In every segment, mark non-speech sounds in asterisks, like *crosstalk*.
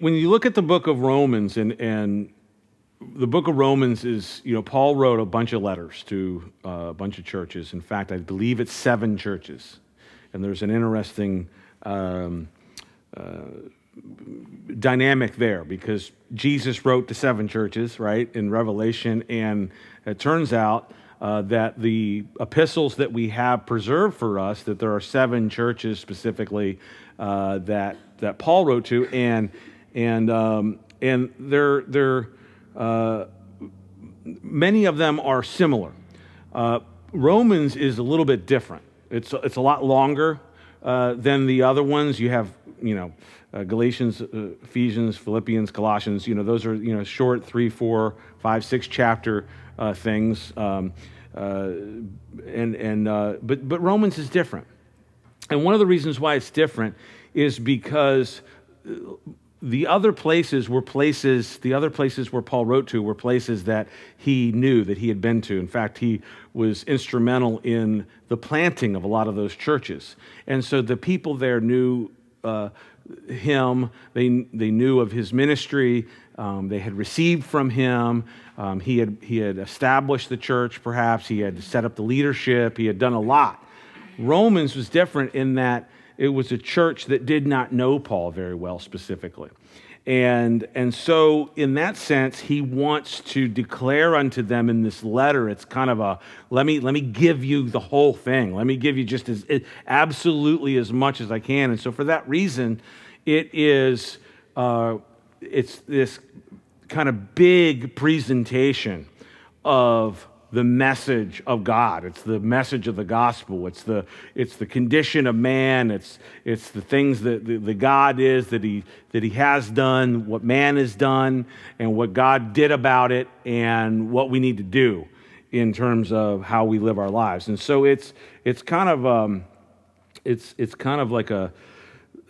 When you look at the book of Romans, and, and the book of Romans is, you know, Paul wrote a bunch of letters to uh, a bunch of churches. In fact, I believe it's seven churches. And there's an interesting um, uh, dynamic there because Jesus wrote to seven churches, right, in Revelation. And it turns out uh, that the epistles that we have preserved for us, that there are seven churches specifically uh, that, that Paul wrote to. And and um, and they're they're uh, many of them are similar. Uh, Romans is a little bit different. It's it's a lot longer uh, than the other ones. You have you know uh, Galatians, uh, Ephesians, Philippians, Colossians. You know those are you know short three, four, five, six chapter uh, things. Um, and and but but Romans is different. And one of the reasons why it's different is because the other places were places, the other places where Paul wrote to were places that he knew, that he had been to. In fact, he was instrumental in the planting of a lot of those churches. And so the people there knew uh, him, they, they knew of his ministry, um, they had received from him. Um, he, had, he had established the church, perhaps, he had set up the leadership, he had done a lot. Romans was different in that it was a church that did not know Paul very well specifically. And, and so, in that sense, he wants to declare unto them in this letter, it's kind of a let me, let me give you the whole thing. Let me give you just as absolutely as much as I can. And so, for that reason, it is uh, it's this kind of big presentation of the message of God. It's the message of the gospel. It's the, it's the condition of man. It's, it's the things that the, the God is, that he, that he has done, what man has done, and what God did about it, and what we need to do in terms of how we live our lives. And so it's, it's kind of, um, it's, it's kind of like a,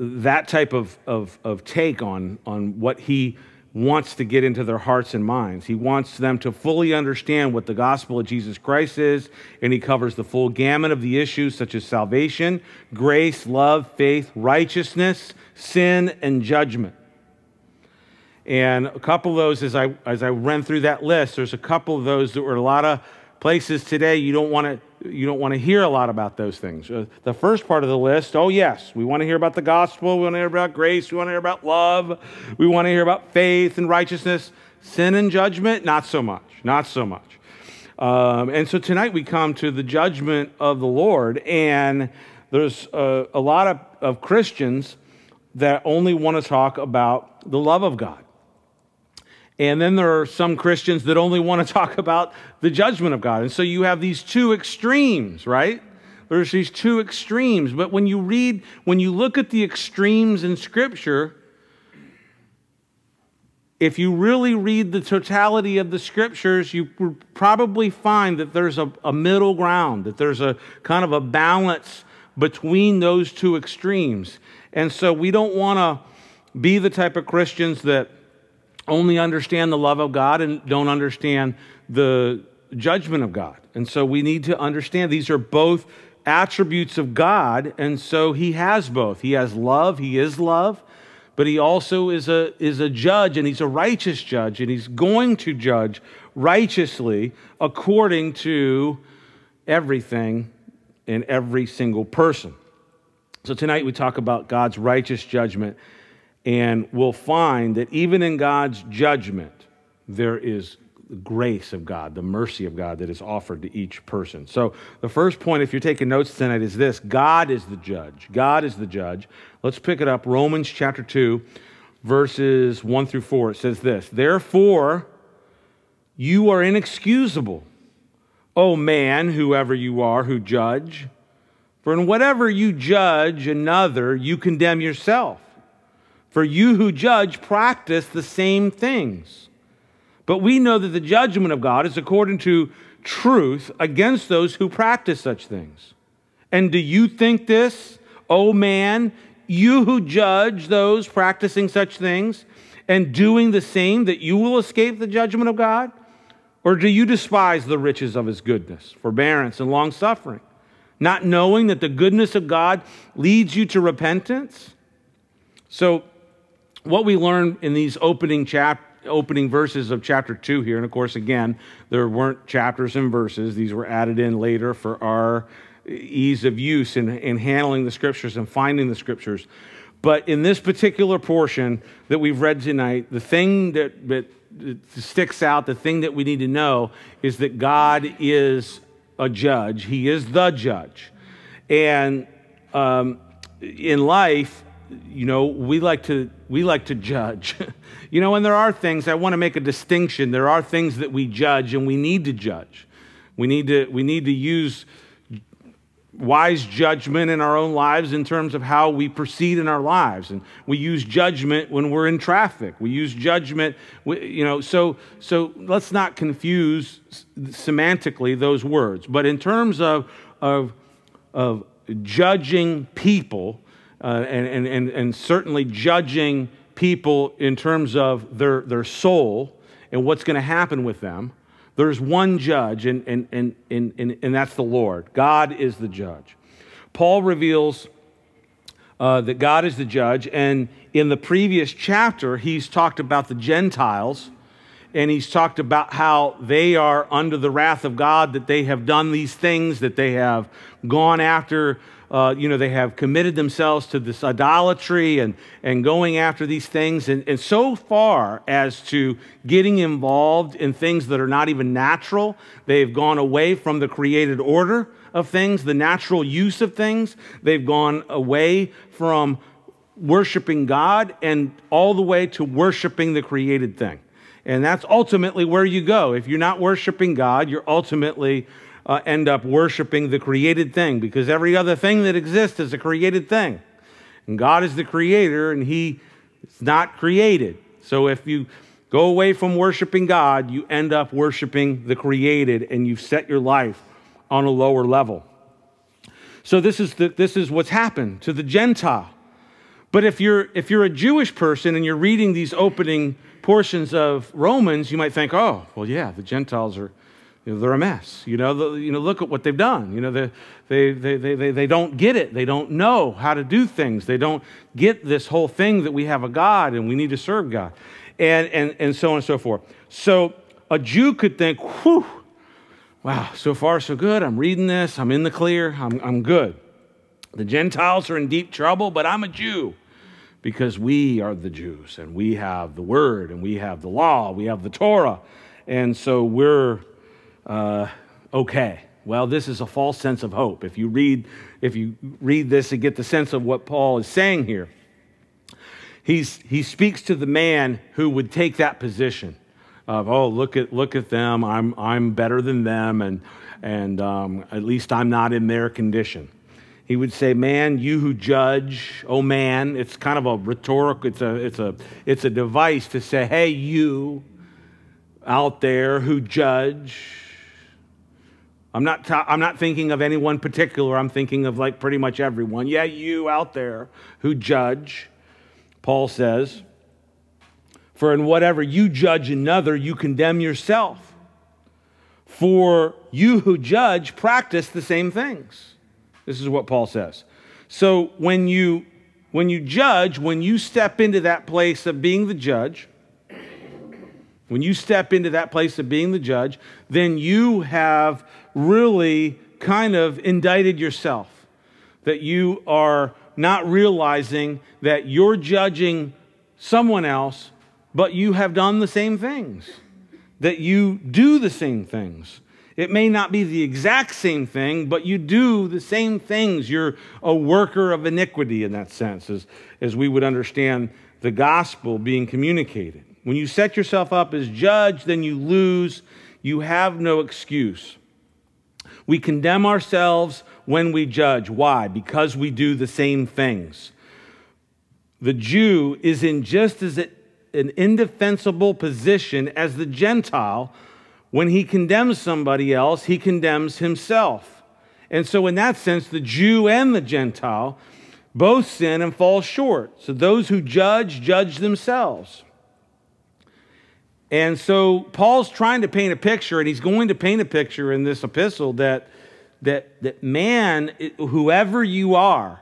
that type of, of, of take on, on what he wants to get into their hearts and minds. He wants them to fully understand what the gospel of Jesus Christ is, and he covers the full gamut of the issues such as salvation, grace, love, faith, righteousness, sin, and judgment. And a couple of those, as I, as I ran through that list, there's a couple of those that were a lot of places today you don't want to you don't want to hear a lot about those things. Uh, the first part of the list, oh yes, we want to hear about the gospel, we want to hear about grace, we want to hear about love, we want to hear about faith and righteousness. Sin and judgment, not so much, not so much. Um, and so tonight we come to the judgment of the Lord, and there's a, a lot of, of Christians that only want to talk about the love of God. And then there are some Christians that only want to *laughs* talk about the judgment of God. And so you have these two extremes, right? There's these two extremes. But when you read, when you look at the extremes in Scripture, if you really read the totality of the scriptures, you probably find that there's a, a, middle ground, that there's a kind of a balance between those two extremes. And so we don't want to be the type of Christians that only understand the love of God and don't understand the judgment of God. And so we need to understand these are both attributes of God, and so he has both. He has love, he is love, but he also is a, is a judge, and he's a righteous judge, and he's going to judge righteously according to everything and every single person. So tonight we talk about God's righteous judgment and we'll find that even in God's judgment, there is the grace of God, the mercy of God that is offered to each person. So, the first point, if you're taking notes tonight, is this God is the judge. God is the judge. Let's pick it up. Romans chapter 2, verses 1 through 4. It says this Therefore, you are inexcusable, O man, whoever you are, who judge. For in whatever you judge another, you condemn yourself. For you who judge practice the same things. But we know that the judgment of God is according to truth against those who practice such things. And do you think this, O man, you who judge those practicing such things and doing the same, that you will escape the judgment of God? Or do you despise the riches of his goodness, forbearance, and long suffering, not knowing that the goodness of God leads you to repentance? So, what we learn in these opening chap opening verses of chapter 2 here and of course again there weren't chapters and verses. These were added in later for our ease of use in, in handling the scriptures and finding the scriptures. But in this particular portion that we've read tonight the thing that, that sticks out the thing that we need to know is that god is a judge. He is the judge. And um, in life you know, we like to we like to judge. *laughs* you know, and there are things I want to make a distinction. There are things that we judge and we need to judge. We need to we need to use wise judgment in our own lives in terms of how we proceed in our lives and we use judgment when we're in traffic we use judgment you know so so let's not confuse semantically those words but in terms of of of judging people uh, and, and, and certainly judging people in terms of their, their soul and what's going to happen with them. There's one judge, and, and, and, and, and that's the Lord. God is the judge. Paul reveals uh, that God is the judge, and in the previous chapter, he's talked about the Gentiles, and he's talked about how they are under the wrath of God, that they have done these things, that they have gone after uh, you know, they have committed themselves to this idolatry and, and going after these things, and, and so far as to getting involved in things that are not even natural. They've gone away from the created order of things, the natural use of things. They've gone away from worshiping God and all the way to worshiping the created thing. And that's ultimately where you go. If you're not worshiping God, you're ultimately uh, end up worshiping the created thing because every other thing that exists is a created thing. And God is the creator and He is not created. So if you go away from worshiping God, you end up worshiping the created and you've set your life on a lower level. So this is, the, this is what's happened to the Gentile. But if you're, if you're a Jewish person and you're reading these opening portions of Romans, you might think, oh, well, yeah, the Gentiles are you know, they're a mess. You know, the, you know, look at what they've done. You know, they, they, they, they, they don't get it. They don't know how to do things. They don't get this whole thing that we have a God and we need to serve God. And, and, and so on and so forth. So a Jew could think, whew, wow, so far so good. I'm reading this. I'm in the clear. I'm, I'm good. The Gentiles are in deep trouble, but I'm a Jew because we are the Jews and we have the word and we have the law, we have the Torah. And so we're uh, okay. Well, this is a false sense of hope. If you read, if you read this and get the sense of what Paul is saying here, he's, he speaks to the man who would take that position of, oh, look at, look at them. I'm, I'm better than them, and, and um, at least I'm not in their condition. He would say, Man, you who judge, oh man, it's kind of a rhetorical, it's a, it's a, it's a device to say, Hey, you out there who judge, I'm not, ta- I'm not thinking of anyone particular. I'm thinking of like pretty much everyone. Yeah, you out there who judge, Paul says, for in whatever you judge another, you condemn yourself. For you who judge practice the same things. This is what Paul says. So when you when you judge, when you step into that place of being the judge, when you step into that place of being the judge, then you have really kind of indicted yourself. That you are not realizing that you're judging someone else, but you have done the same things. That you do the same things. It may not be the exact same thing, but you do the same things. You're a worker of iniquity in that sense, as, as we would understand the gospel being communicated. When you set yourself up as judge, then you lose. You have no excuse. We condemn ourselves when we judge. Why? Because we do the same things. The Jew is in just as an indefensible position as the Gentile. When he condemns somebody else, he condemns himself. And so, in that sense, the Jew and the Gentile both sin and fall short. So, those who judge, judge themselves. And so Paul's trying to paint a picture, and he's going to paint a picture in this epistle that, that, that man, whoever you are,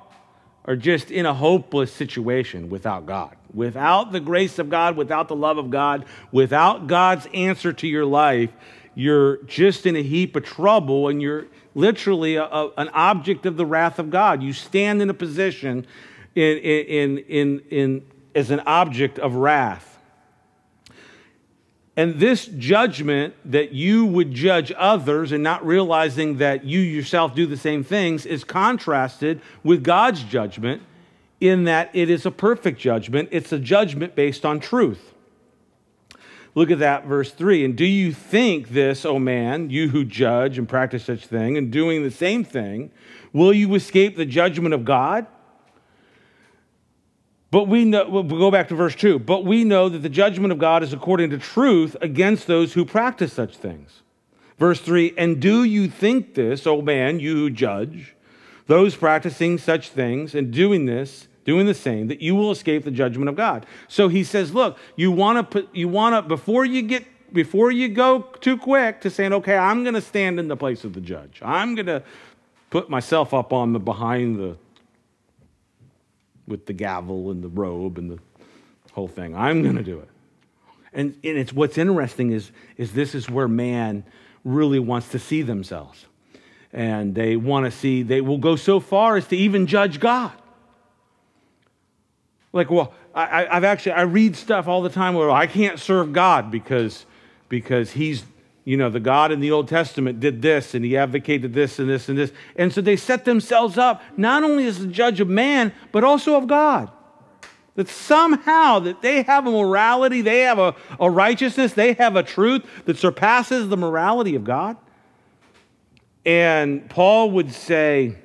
are just in a hopeless situation without God. Without the grace of God, without the love of God, without God's answer to your life, you're just in a heap of trouble and you're literally a, a, an object of the wrath of God. You stand in a position in, in, in, in, as an object of wrath. And this judgment that you would judge others and not realizing that you yourself do the same things is contrasted with God's judgment in that it is a perfect judgment. It's a judgment based on truth. Look at that, verse 3. And do you think this, O man, you who judge and practice such thing, and doing the same thing, will you escape the judgment of God? But we know, we'll go back to verse 2. But we know that the judgment of God is according to truth against those who practice such things. Verse 3 And do you think this, O man, you who judge, those practicing such things and doing this, doing the same, that you will escape the judgment of God? So he says, Look, you want to put, you want to, before you get, before you go too quick to saying, Okay, I'm going to stand in the place of the judge, I'm going to put myself up on the behind the with the gavel and the robe and the whole thing. I'm going to do it. And, and it's what's interesting is, is this is where man really wants to see themselves. And they want to see, they will go so far as to even judge God. Like, well, I, have actually, I read stuff all the time where I can't serve God because, because he's you know, the God in the Old Testament did this and he advocated this and this and this. And so they set themselves up not only as the judge of man, but also of God. That somehow that they have a morality, they have a, a righteousness, they have a truth that surpasses the morality of God. And Paul would say,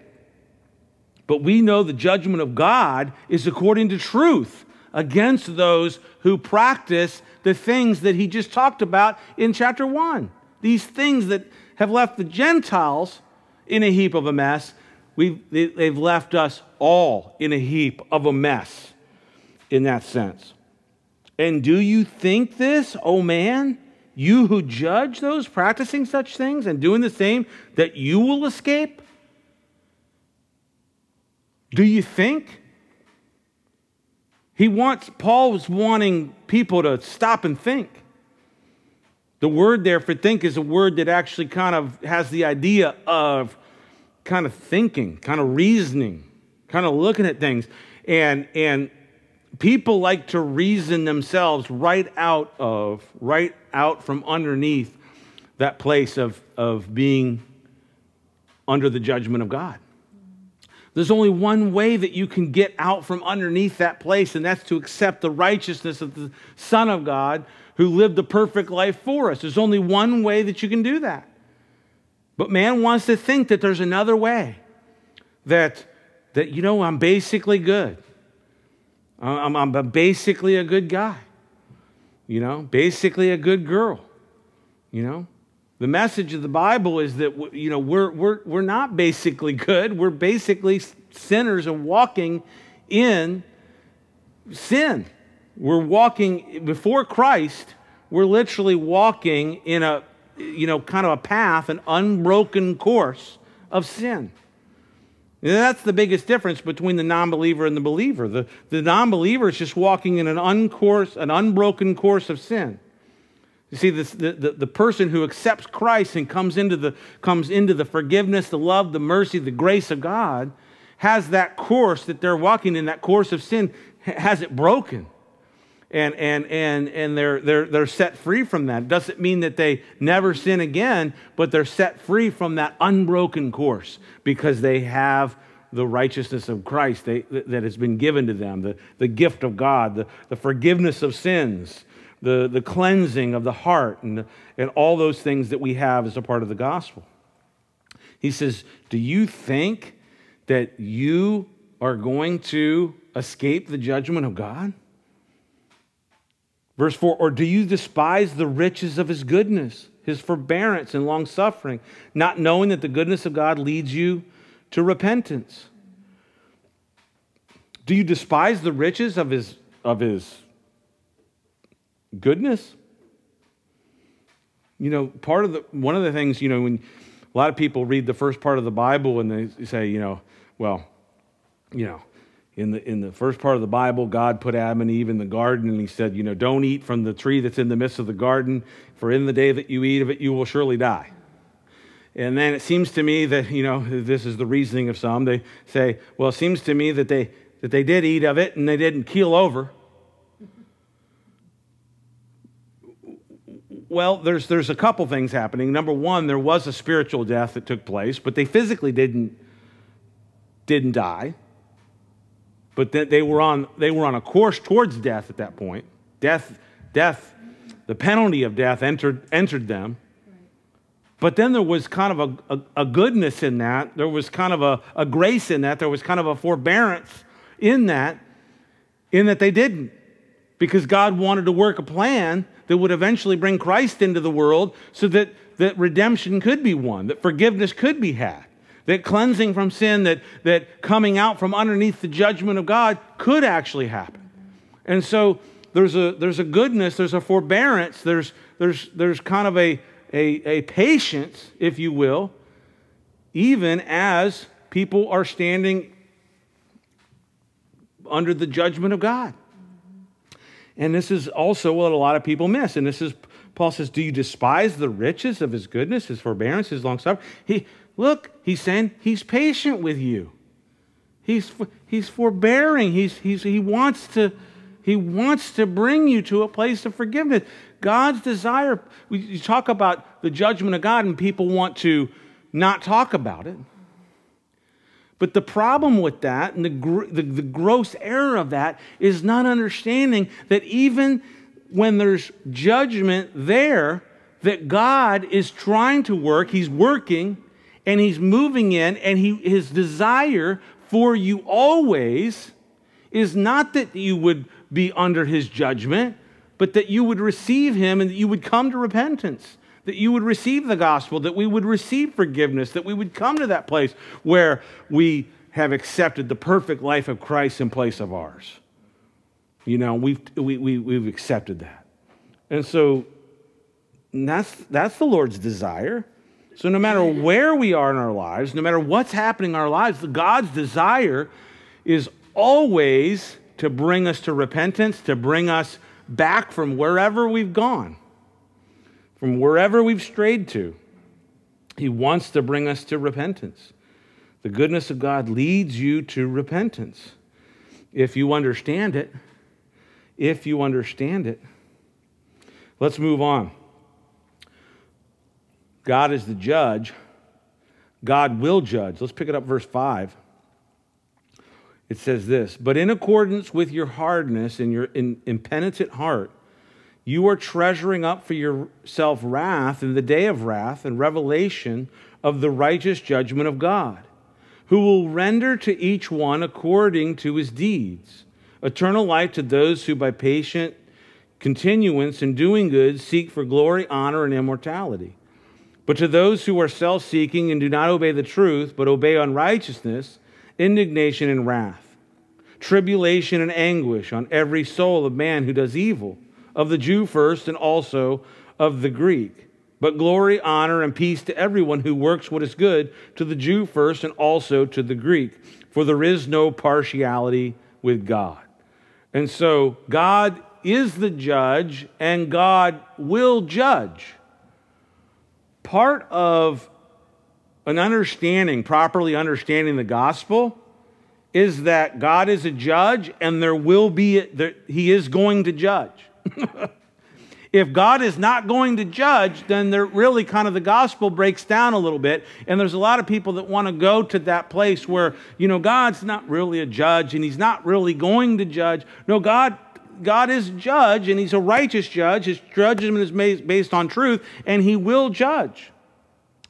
but we know the judgment of God is according to truth against those who practice the things that he just talked about in chapter 1. These things that have left the Gentiles in a heap of a mess, we've, they've left us all in a heap of a mess in that sense. And do you think this, oh man, you who judge those practicing such things and doing the same, that you will escape? Do you think? He wants, Paul was wanting people to stop and think. The word there for think is a word that actually kind of has the idea of kind of thinking, kind of reasoning, kind of looking at things. And, and people like to reason themselves right out of, right out from underneath that place of, of being under the judgment of God. There's only one way that you can get out from underneath that place, and that's to accept the righteousness of the Son of God who lived the perfect life for us. There's only one way that you can do that. But man wants to think that there's another way. That, that you know, I'm basically good. Uh, I'm, I'm basically a good guy. You know, basically a good girl. You know, the message of the Bible is that you know we're, we're, we're not basically good. We're basically sinners and walking in sin. We're walking before Christ. We're literally walking in a you know kind of a path, an unbroken course of sin. And that's the biggest difference between the non-believer and the believer. The, the non-believer is just walking in an uncourse, an unbroken course of sin. You see, this, the, the, the person who accepts Christ and comes into, the, comes into the forgiveness, the love, the mercy, the grace of God, has that course that they're walking in, that course of sin, has it broken. And, and, and, and they're, they're, they're set free from that. Doesn't mean that they never sin again, but they're set free from that unbroken course because they have the righteousness of Christ that has been given to them, the, the gift of God, the, the forgiveness of sins the, the cleansing of the heart, and, and all those things that we have as a part of the gospel. He says, Do you think that you are going to escape the judgment of God? Verse 4 Or do you despise the riches of his goodness, his forbearance and long suffering, not knowing that the goodness of God leads you to repentance? Do you despise the riches of his, of his goodness. You know, part of the one of the things, you know, when a lot of people read the first part of the Bible and they say, you know, well, you know, In the, in the first part of the Bible, God put Adam and Eve in the garden and he said, You know, don't eat from the tree that's in the midst of the garden, for in the day that you eat of it, you will surely die. And then it seems to me that, you know, this is the reasoning of some. They say, Well, it seems to me that they, that they did eat of it and they didn't keel over. Well, there's, there's a couple things happening. Number one, there was a spiritual death that took place, but they physically didn't, didn't die. But they were, on, they were on a course towards death at that point. Death, death, the penalty of death entered, entered them. But then there was kind of a, a, a, goodness in that. There was kind of a, a grace in that. There was kind of a forbearance in that, in that they didn't. Because God wanted to work a plan that would eventually bring Christ into the world so that, that redemption could be won, that forgiveness could be had, that cleansing from sin, that, that coming out from underneath the judgment of God could actually happen. And so there's a, there's a goodness, there's a forbearance, there's, there's, there's kind of a, a, a patience, if you will, even as people are standing under the judgment of God. And this is also what a lot of people miss. And this is, Paul says, Do you despise the riches of his goodness, his forbearance, his long suffering? He, look, he's saying he's patient with you. He's, he's forbearing. He's, he's, he, wants to, he wants to bring you to a place of forgiveness. God's desire, we talk about the judgment of God, and people want to not talk about it. But the problem with that, and the, gr- the, the gross error of that, is not understanding that even when there's judgment there, that God is trying to work, He's working, and He's moving in, and he, His desire for you always is not that you would be under His judgment, but that you would receive Him and that you would come to repentance that you would receive the gospel, that we would receive forgiveness, that we would come to that place where we have accepted the perfect life of Christ in place of ours. You know, we've, we, we, we've accepted that. And so that's, that's the Lord's desire. So no matter where we are in our lives, no matter what's happening in our lives, God's desire is always to bring us to repentance, to bring us back from wherever we've gone from wherever we've strayed to. He wants to bring us to repentance. The goodness of God leads you to repentance. If you understand it, if you understand it. Let's move on. God is the judge. God will judge. Let's pick it up, verse 5. It says this But in accordance with your hardness and your impenitent heart, you are treasuring up for yourself wrath in the day of wrath and revelation of the righteous judgment of God, who will render to each one according to his deeds. Eternal life to those who by patient continuance in doing good seek for glory, honor, and immortality. But to those who are self seeking and do not obey the truth, but obey unrighteousness, indignation and wrath, tribulation and anguish on every soul of man who does evil of the Jew first and also of the Greek. But glory, honor, and peace to everyone who works what is good, to the Jew first and also to the Greek. For there is no partiality with God. And so God is the judge and God will judge. Part of an understanding, properly understanding the gospel, is that God is a judge and there will be, there, he is going to judge. *laughs* if God is not going to judge, then there really kind of the gospel breaks down a little bit. And there's a lot of people that want to go to that place where, you know, God's not really a judge and he's not really going to judge. No, God God is judge and he's a righteous judge. His judgment is based on truth and he will judge.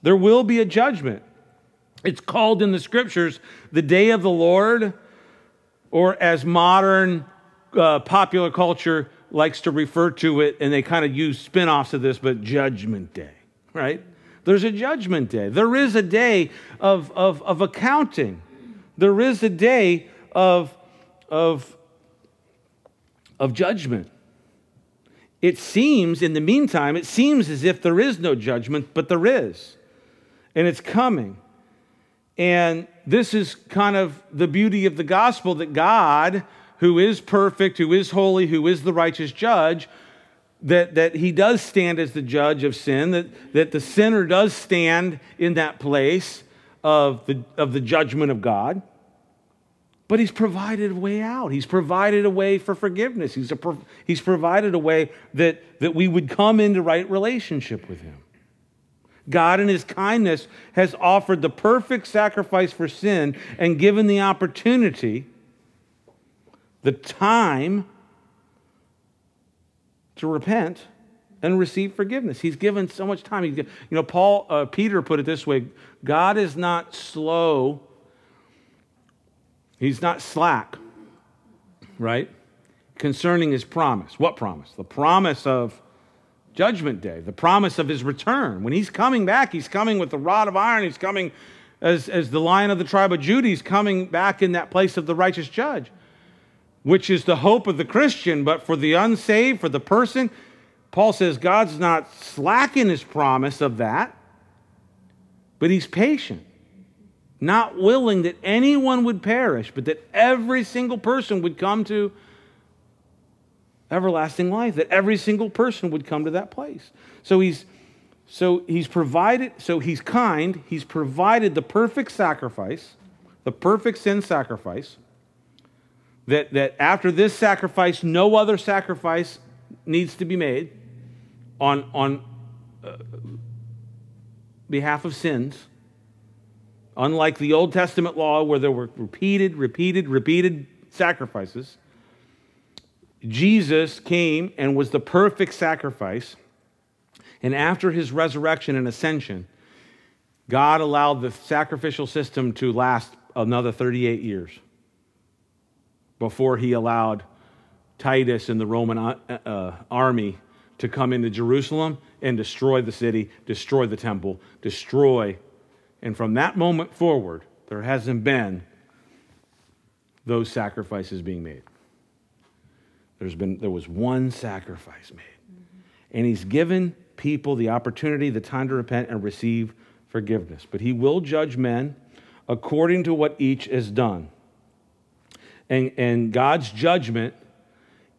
There will be a judgment. It's called in the scriptures the day of the Lord, or as modern uh, popular culture likes to refer to it, and they kind of use spin offs of this, but Judgment Day, right? There's a Judgment Day. There is a day of, of, of accounting. There is a day of, of, of judgment. It seems, in the meantime, it seems as if there is no judgment, but there is. And it's coming. And this is kind of the beauty of the gospel that God, who is perfect, who is holy, who is the righteous judge, that, that he does stand as the judge of sin, that, that the sinner does stand in that place of the, of the judgment of God. But he's provided a way out. He's provided a way for forgiveness. He's, a, he's provided a way that, that we would come into right relationship with him. God, in his kindness, has offered the perfect sacrifice for sin and given the opportunity, the time to repent and receive forgiveness. He's given so much time. He's, you know, Paul, uh, Peter put it this way God is not slow, he's not slack, right? Concerning his promise. What promise? The promise of judgment day, the promise of his return. When he's coming back, he's coming with the rod of iron. He's coming as, as the lion of the tribe of Judah. He's coming back in that place of the righteous judge, which is the hope of the Christian. But for the unsaved, for the person, Paul says God's not slacking his promise of that, but he's patient, not willing that anyone would perish, but that every single person would come to everlasting life, that every single person would come to that place. So he's so he's provided, so he's kind, he's provided the perfect sacrifice, the perfect sin sacrifice. That, that after this sacrifice, no other sacrifice needs to be made on, on uh, behalf of sins. Unlike the Old Testament law, where there were repeated, repeated, repeated sacrifices, Jesus came and was the perfect sacrifice. And after his resurrection and ascension, God allowed the sacrificial system to last another 38 years before he allowed Titus and the Roman uh, uh, army to come into Jerusalem and destroy the city, destroy the temple, destroy. And from that moment forward, there hasn't been those sacrifices being made. There's been, there was one sacrifice made. Mm-hmm. And he's given people the opportunity, the time to repent and receive forgiveness. But he will judge men according to what each has done. And, and God's judgment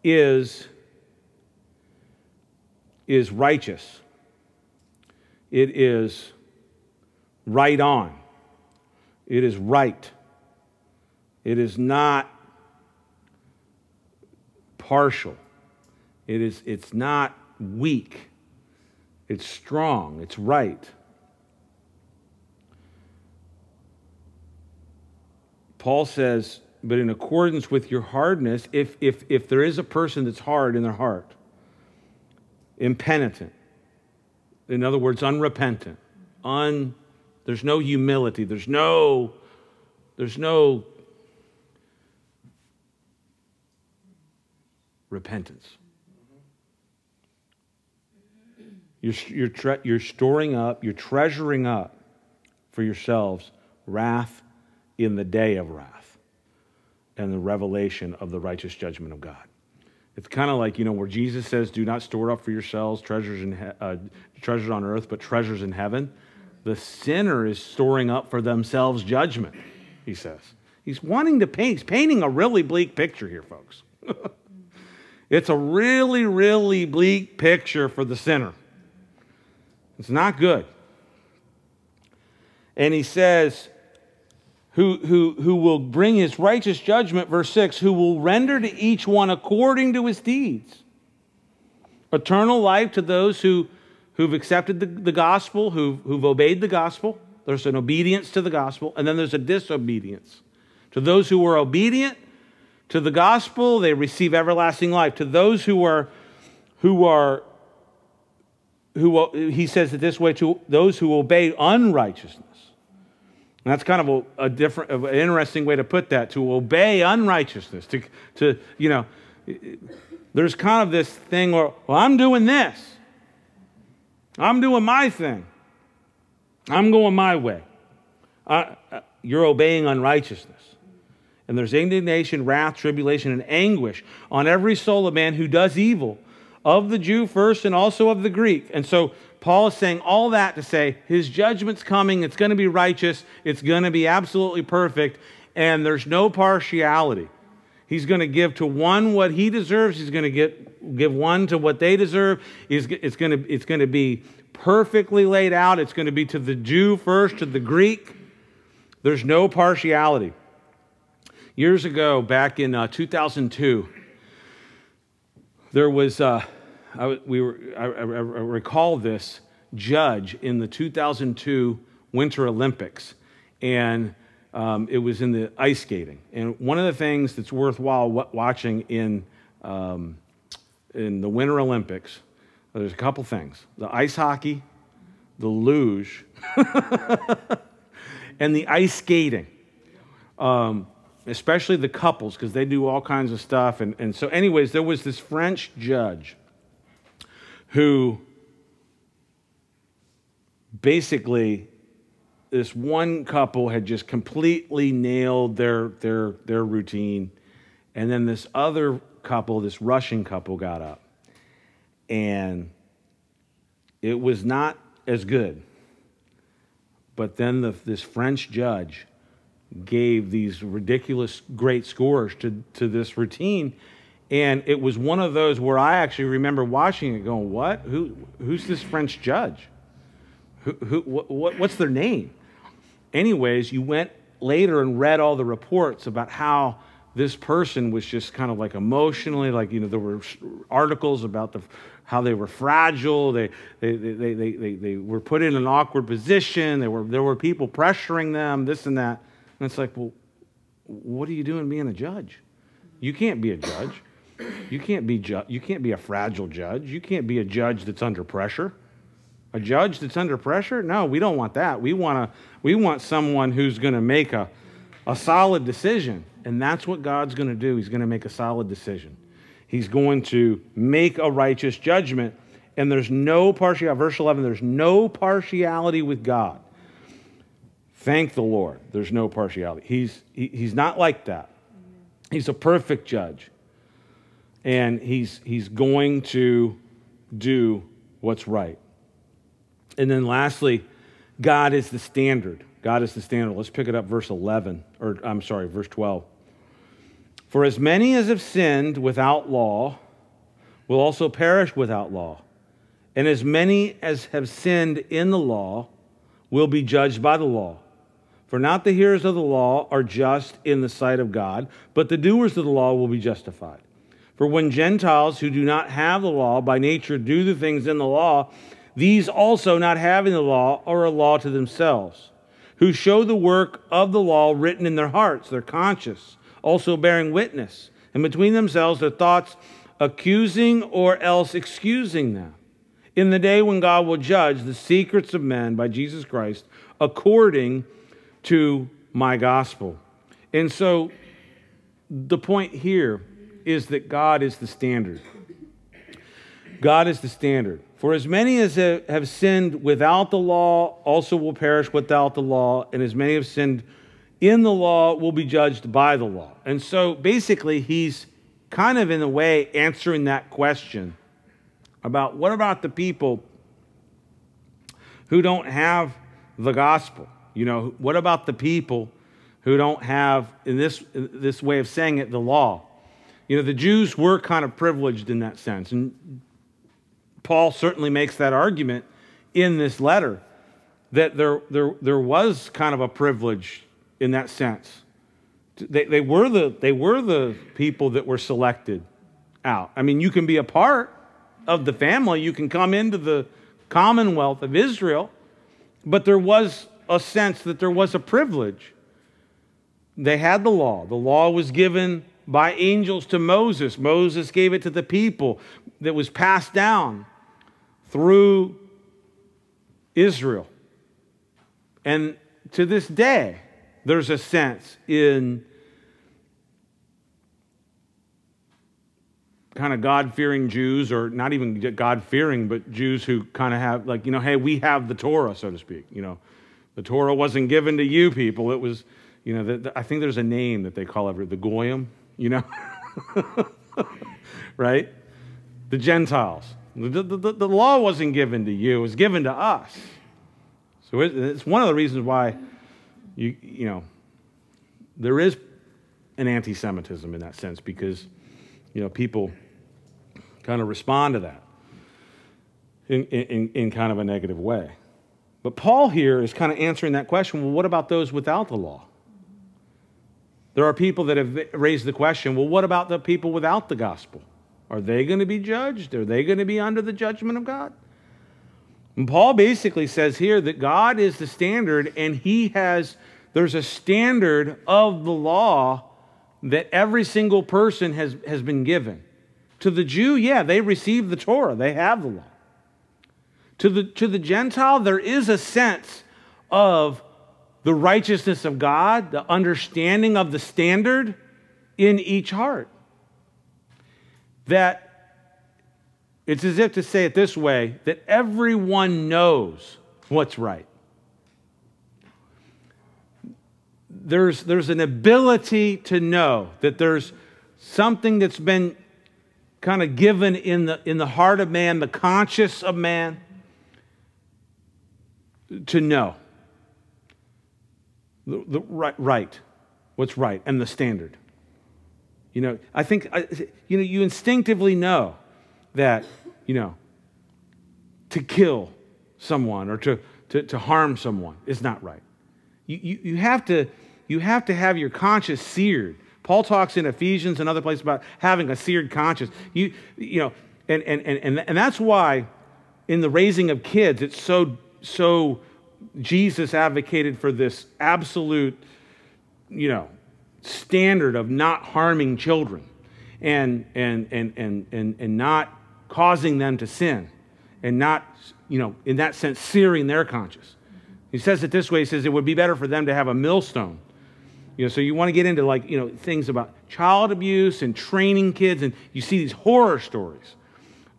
is, is righteous, it is right on, it is right, it is not partial. It is, it's not weak. It's strong. It's right. Paul says, but in accordance with your hardness, if, if, if there is a person that's hard in their heart, impenitent, in other words, unrepentant, un, there's no humility, there's no, there's no repentance. You're, you're, tre- you're storing up, you're treasuring up for yourselves wrath in the day of wrath and the revelation of the righteous judgment of God. It's kind of like, you know, where Jesus says, do not store up for yourselves treasures, in he- uh, treasures on earth, but treasures in heaven. The sinner is storing up for themselves judgment, he says. He's wanting to paint, he's painting a really bleak picture here, folks. *laughs* It's a really, really bleak picture for the sinner. It's not good. And he says, who, who, who will bring his righteous judgment, verse 6, who will render to each one according to his deeds. Eternal life to those who, who've accepted the, the gospel, who've, who've obeyed the gospel. There's an obedience to the gospel, and then there's a disobedience. To those who were obedient, to the gospel, they receive everlasting life. To those who are, who are, who he says it this way: to those who obey unrighteousness. And that's kind of a, a different, an interesting way to put that. To obey unrighteousness. To, to you know, there's kind of this thing where, well, I'm doing this. I'm doing my thing. I'm going my way. Uh, you're obeying unrighteousness. And there's indignation, wrath, tribulation, and anguish on every soul of man who does evil, of the Jew first and also of the Greek. And so Paul is saying all that to say his judgment's coming, it's going to be righteous, it's going to be absolutely perfect, and there's no partiality. He's going to give to one what he deserves, he's going to get, give one to what they deserve. It's, going to, it's going to be perfectly laid out, it's going to be to the Jew first, to the Greek. There's no partiality. Years ago, back in uh, 2002, there was, uh, I, we were, I, I, recall this judge in the 2002 Winter Olympics, and um, it was in the ice skating. And one of the things that's worthwhile watching in, um, in the Winter Olympics, there's a couple things the ice hockey, the luge, *laughs* and the ice skating. Um, especially the couples, because they do all kinds of stuff. And, and so, anyways, there was this French judge who basically this one couple had just completely nailed their their their routine. And then this other couple this russian couple got up. And it was not as good. But then the, this french judge gave these ridiculous great scores to, to this routine and it was one of those where I actually remember watching it going, what? Who, who's this French judge? Who, who, what, what's their name? Anyways, you went later and read all the reports about how this person was just kind of like emotionally, like, you know, there were articles about the, how they were fragile. They, they, they, they, they, they were put in an awkward position. There were, there were people pressuring them, this and that. And it's like, well, what are you doing being a judge? You can't be a judge. You can't be ju- you can't be a fragile judge. You can't be a judge that's under pressure. A judge that's under pressure? No, we don't want that. We want to we want someone who's going to make a a solid decision. And that's what God's going to do. He's going to make a solid decision. He's going to make a righteous judgment. And there's no partiality. Verse 11, there's no partiality with God. Thank the Lord. There's no partiality. He's, he, he's not like that. He's a perfect judge and he's, he's going to do what's right. And then lastly, God is the standard. God is the standard. Let's pick it up, verse 11, or I'm sorry, verse 12. For as many as have sinned without law will also perish without law. And as many as have sinned in the law will be judged by the law. For not the hearers of the law are just in the sight of God, but the doers of the law will be justified. For when Gentiles who do not have the law by nature do the things in the law, these also, not having the law, are a law to themselves, who show the work of the law written in their hearts, their conscience, also bearing witness, and between themselves their thoughts accusing or else excusing them. In the day when God will judge the secrets of men by Jesus Christ according to my gospel. And so the point here is that God is the standard. God is the standard. For as many as have sinned without the law also will perish without the law, and as many have sinned in the law will be judged by the law. And so basically, he's kind of in a way answering that question about what about the people who don't have the gospel? You know, what about the people who don't have, in this, in this way of saying it, the law? You know, the Jews were kind of privileged in that sense. And Paul certainly makes that argument in this letter that there, there, there was kind of a privilege in that sense. They, they, were the, they were the people that were selected out. I mean, you can be a part of the family, you can come into the commonwealth of Israel, but there was a sense that there was a privilege. They had the law, the law was given by angels to Moses. Moses gave it to the people that was passed down through Israel. And to this day, there's a sense in kind of God fearing Jews, or not even God fearing, but Jews who kind of have, like, you know, hey, we have the Torah, so to speak. You know, the Torah wasn't given to you people. It was, you know, the, the, I think there's a name that they call every, the Goyim you know? *laughs* right? The Gentiles. The, the, the law wasn't given to you, it was given to us. So it's one of the reasons why you, you know, there is an anti Semitism in that sense because, you know, people kind of respond to that in, in, in kind of a negative way. But Paul here is kind of answering that question well, what about those without the law? There are people that have raised the question well, what about the people without the gospel? Are they going to be judged? Are they going to be under the judgment of God? And Paul basically says here that God is the standard and he has, there's a standard of the law that every single person has, has been given. To the Jew, yeah, they receive the Torah, they have the law. To the, to the Gentile, there is a sense of the righteousness of God, the understanding of the standard in each heart. That it's as if to say it this way that everyone knows what's right. There's, there's an ability to know that there's something that's been kind of given in the, in the heart of man, the conscious of man to know the, the right, right, what's right, and the standard. You know, I think, you know, you instinctively know that, you know, to kill someone or to, to, to harm someone is not right. You, you, you, have to, you have to have your conscience seared. Paul talks in Ephesians and other places about having a seared conscience. You, you know, and, and, and, and that's why in the raising of kids, it's so so Jesus advocated for this absolute, you know, standard of not harming children and, and, and, and, and, and not causing them to sin and not, you know, in that sense, searing their conscience. He says it this way he says it would be better for them to have a millstone. You know, so you want to get into like, you know, things about child abuse and training kids, and you see these horror stories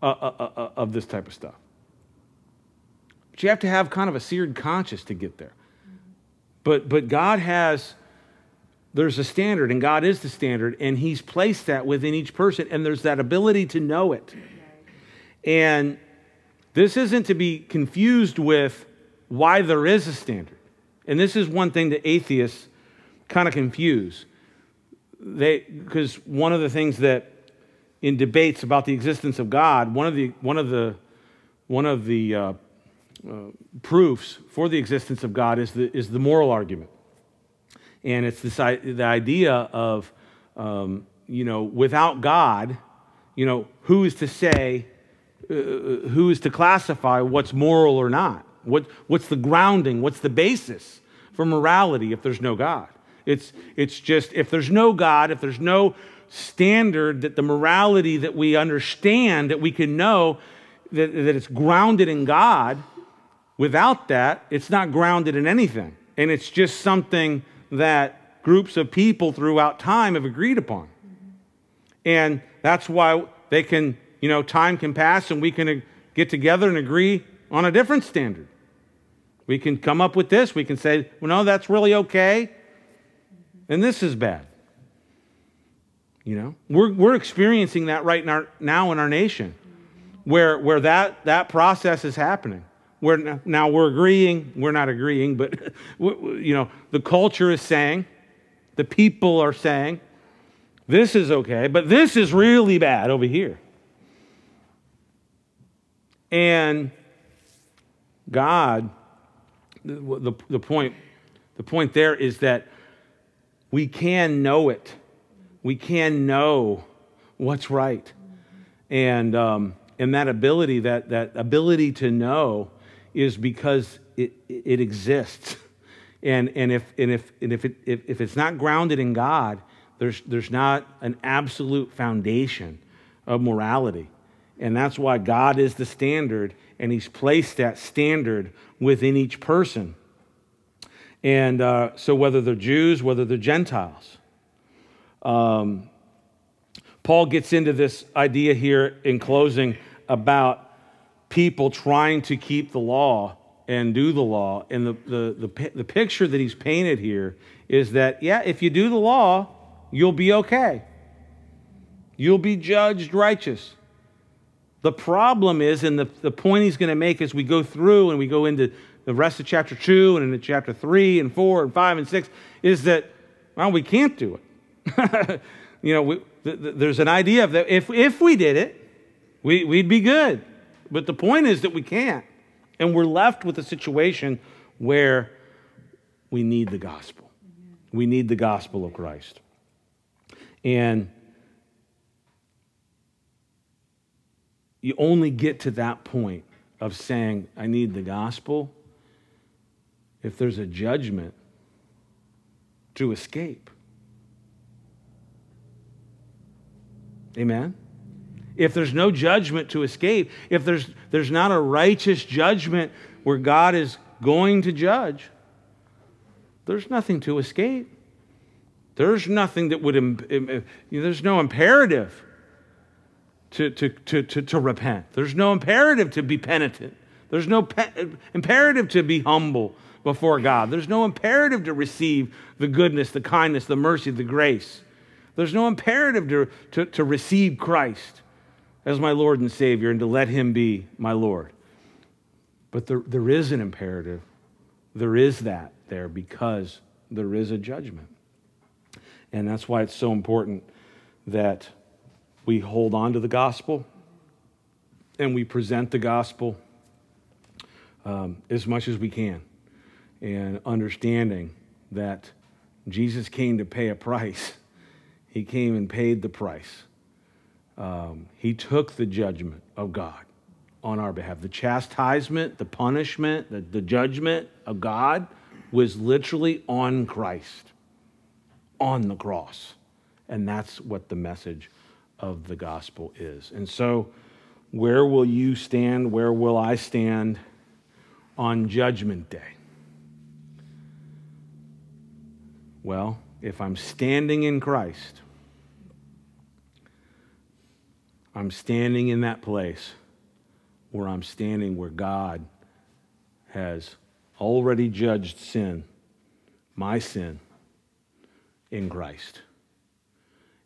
uh, uh, uh, uh of this type of stuff. But you have to have kind of a seared conscience to get there. But, but God has, there's a standard, and God is the standard, and He's placed that within each person, and there's that ability to know it. And this isn't to be confused with why there is a standard. And this is one thing that atheists kind of confuse. They because one of the things that in debates about the existence of God, one of the one of the one of the uh, uh, proofs for the existence of God is the, is the moral argument. And it's this, the idea of, um, you know, without God, you know, who is to say, uh, who is to classify what's moral or not? What, what's the grounding? What's the basis for morality if there's no God? It's, it's just, if there's no God, if there's no standard that the morality that we understand, that we can know that, that it's grounded in God, Without that, it's not grounded in anything. And it's just something that groups of people throughout time have agreed upon. And that's why they can, you know, time can pass and we can get together and agree on a different standard. We can come up with this. We can say, well, no, that's really okay. And this is bad. You know, we're, we're experiencing that right in our, now in our nation where, where that, that process is happening. We're, now we're agreeing, we're not agreeing, but *laughs* you know, the culture is saying, the people are saying, this is okay, but this is really bad over here. And God, the, the, point, the point there is that we can know it. We can know what's right. And, um, and that ability, that, that ability to know is because it, it exists. And, and, if, and, if, and if, it, if, if it's not grounded in God, there's, there's not an absolute foundation of morality. And that's why God is the standard, and He's placed that standard within each person. And uh, so, whether they're Jews, whether they're Gentiles, um, Paul gets into this idea here in closing about people trying to keep the law and do the law. And the, the, the, the picture that he's painted here is that, yeah, if you do the law, you'll be okay. You'll be judged righteous. The problem is, and the, the point he's going to make as we go through and we go into the rest of chapter 2 and into chapter 3 and 4 and 5 and 6, is that, well, we can't do it. *laughs* you know, we, th- th- there's an idea of that if, if we did it, we, we'd be good. But the point is that we can't. And we're left with a situation where we need the gospel. We need the gospel of Christ. And you only get to that point of saying, I need the gospel, if there's a judgment to escape. Amen? If there's no judgment to escape, if there's, there's not a righteous judgment where God is going to judge, there's nothing to escape. There's nothing that would, uh, know, there's no imperative to, to, to, to, to repent. There's no imperative to be penitent. There's no pe- imperative to be humble before God. There's no imperative to receive the goodness, the kindness, the mercy, the grace. There's no imperative to, to, to receive Christ as my Lord and Savior and to let Him be my Lord. But there, there is an imperative. There is that there because there is a judgment. And that's why it's so important that we hold on to the gospel and we present the gospel um, as much as we can. And understanding that Jesus came to pay a price, He came and paid the price. Um, he took the judgment of God on our behalf. The chastisement, the punishment, the, the judgment of God was literally on Christ, on the cross. And that's what the message of the gospel is. And so, where will you stand? Where will I stand on Judgment Day? Well, if I'm standing in Christ, I'm standing in that place where I'm standing where God has already judged sin, my sin, in Christ.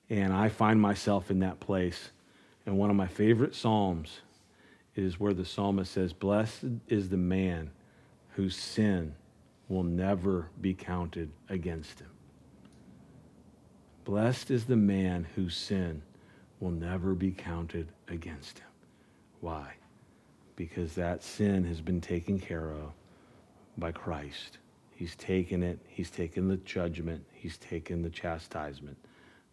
And I find myself in that place. And one of my favorite Psalms is where the psalmist says, Blessed is the man whose sin will never be counted against him. Blessed is the man whose sin will never be counted against him. Why? Because that sin has been taken care of by Christ. He's taken it, He's taken the judgment, He's taken the chastisement.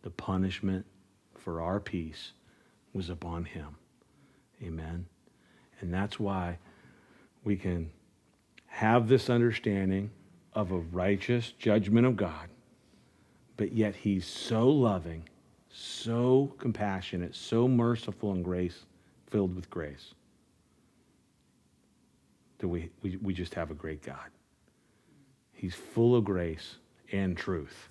The punishment for our peace was upon Him. Amen. And that's why we can have this understanding of a righteous judgment of God, but yet He's so loving, so compassionate, so merciful and grace filled with grace that we, we, we just have a great God. He's full of grace and truth.